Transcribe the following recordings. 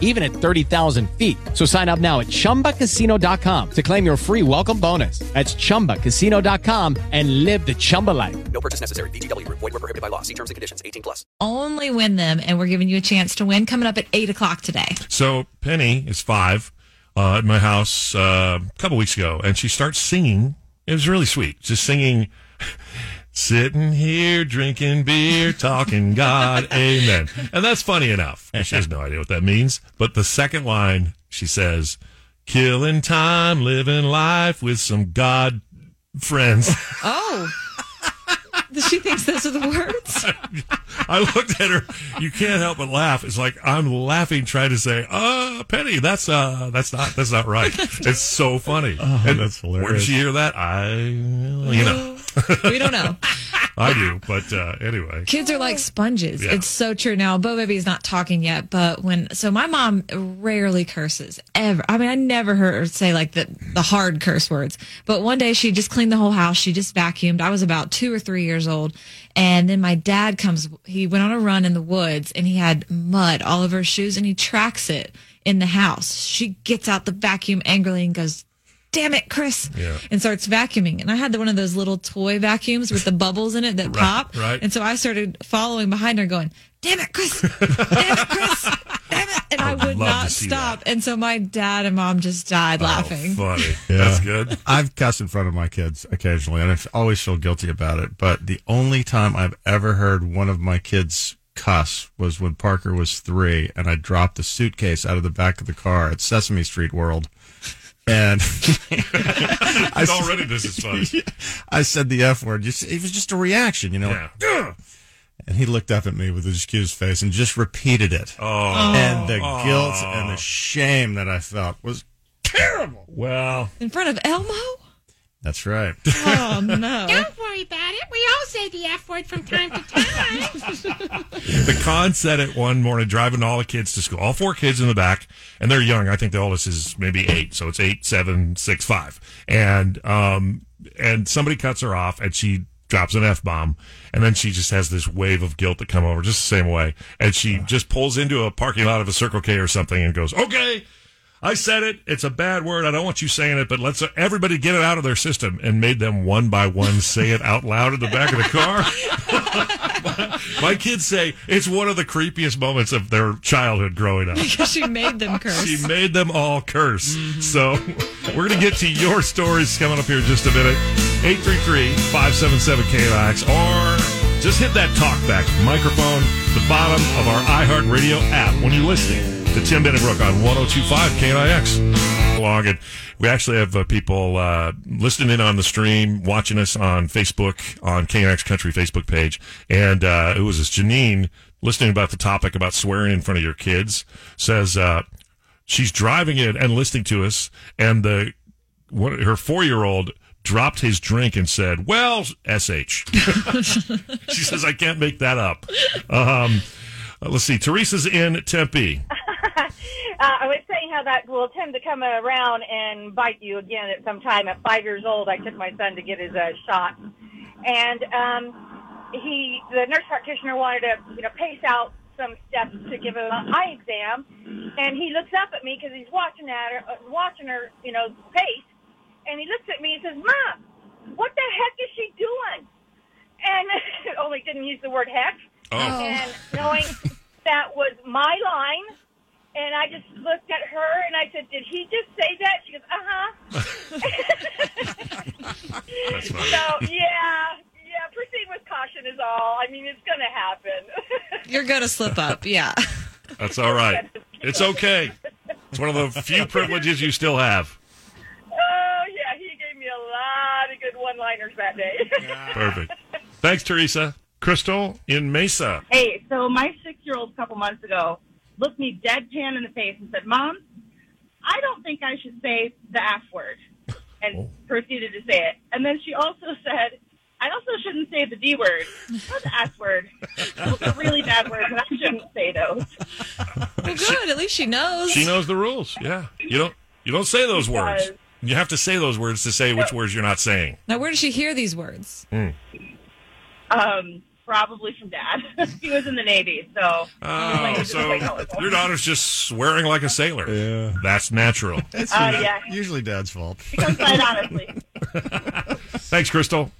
even at 30,000 feet. So sign up now at chumbacasino.com to claim your free welcome bonus. That's chumbacasino.com and live the Chumba life. No purchase necessary. VGW Group. Void were prohibited by law. See terms and conditions. 18 plus. Only win them, and we're giving you a chance to win coming up at 8 o'clock today. So Penny is five uh, at my house uh, a couple weeks ago, and she starts singing. It was really sweet, just singing. Sitting here drinking beer, talking God, amen. And that's funny enough. She has no idea what that means. But the second line, she says, killing time, living life with some God friends. Oh. she thinks those are the words. I looked at her. You can't help but laugh. It's like I'm laughing, trying to say, "Uh, Penny, that's uh, that's not that's not right." It's so funny. and that's Where did she hear that? I, you know, we don't know. I do. But uh, anyway, Kids are like sponges. Yeah. It's so true. Now, Bo Baby's not talking yet, but when, so my mom rarely curses ever. I mean, I never heard her say like the, the hard curse words, but one day she just cleaned the whole house. She just vacuumed. I was about two or three years old. And then my dad comes, he went on a run in the woods and he had mud all over his shoes and he tracks it in the house. She gets out the vacuum angrily and goes, damn it, Chris. Yeah. And starts vacuuming. And I had one of those little toy vacuums with the bubbles in it that pop. right. And so I started following behind her going, damn it, Chris. Damn it, Chris. Damn it. And I I'd would love to not see stop. And so my dad and mom just died oh, laughing. Oh, funny. That's good. I've cussed in front of my kids occasionally, and I always feel guilty about it. But the only time I've ever heard one of my kids cuss was when Parker was three, and I dropped the suitcase out of the back of the car at Sesame Street World. And I, Already, this is funny. I said the F word. Just- It was just a reaction, you know. Yeah. "Ugh." And he looked up at me with his accused face and just repeated it. Oh, And the oh. guilt and the shame that I felt was terrible. well, In front of Elmo? That's right. Oh, no. Don't worry about it. We all say the F word from time to time. the con said it one morning driving all the kids to school. All four kids in the back, and they're young. I think the oldest is maybe eight, so it's eight, seven, six, five. And um, and somebody cuts her off, and she drops an f bomb, and then she just has this wave of guilt that come over just the same way, and she just pulls into a parking lot of a Circle K or something, and goes, "Okay." I said it. It's a bad word. I don't want you saying it, but let's everybody get it out of their system and made them one by one say it out loud in the back of the car. My kids say it's one of the creepiest moments of their childhood growing up. Because she made them curse. She made them all curse. So we're going to get to your stories coming up here in just a minute. 833-577-KNIX or just hit that talkback microphone at the bottom of our iHeartRadio app when you're listening to Tim Benningbrook on 1025 KNIX. Along it. We actually have uh, people uh, listening in on the stream, watching us on Facebook, on KNIX Country Facebook page. And uh, it was this Janine listening about the topic about swearing in front of your kids. Says uh, she's driving it and listening to us, and the one, her four year old dropped his drink and said, "Well, sh." she says, "I can't make that up." Um, let's see. Teresa's in Tempe. Uh, I was saying how that will tend to come around and bite you again at some time. At five years old, I took my son to get his uh, shot, and um, he, the nurse practitioner, wanted to, you know, pace out some steps to give him an eye exam, and he looks up at me because he's watching at her, uh, watching her, you know, pace, and he looks at me and says, "Mom, what the heck is she doing?" And only didn't use the word heck, Oh, and knowing that was my line. And I just looked at her and I said, "Did he just say that?" She goes, "Uh huh." that's funny. so yeah, yeah. Proceed with caution is all. I mean, it's going to happen. You're going to slip up. Yeah. That's all right. It's okay. It's one of the few privileges you still have. oh yeah, he gave me a lot of good one-liners that day. Perfect. Thanks, Teresa. Crystal in Mesa. Hey, so my six year old a couple months ago looked me deadpan in the face and said, Mom, I don't think I should say the F word. And proceeded to say it. And then she also said, I also shouldn't say the D word or the S word. Those are really bad words, and I shouldn't say those. Well, good. At least she knows. She knows the rules. Yeah, you don't you don't say those words. does. You have to say those words to say which words you're not saying. Now, where did she hear these words? Um, probably from dad. he was in the Navy, so. Oh, so your daughter's just swearing like a sailor. Yeah. That's natural. It's Uh, usually, yeah. usually dad's fault. Becomes quite honestly. Thanks, Crystal.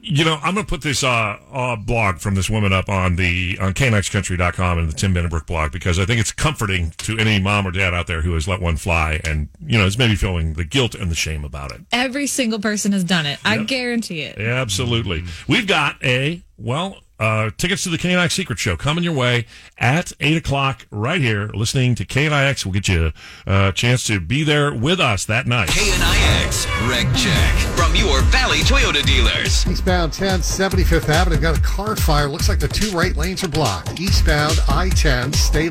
You know, I'm going to put this uh, uh, blog from this woman up on the on knixcountry.com and the Tim Bennebrook blog because I think it's comforting to any mom or dad out there who has let one fly and, you know, is maybe feeling the guilt and the shame about it. Every single person has done it. I guarantee it. Absolutely. We've got a, well, uh, tickets to the KNIX Secret Show coming your way at 8 o'clock right here. Listening to KNIX will get you a chance to be there with us that night. KNIX Reg Check from your Valley Toyota dealers. Eastbound 10, 75th Avenue. Got a car fire. Looks like the two right lanes are blocked. Eastbound I 10, stay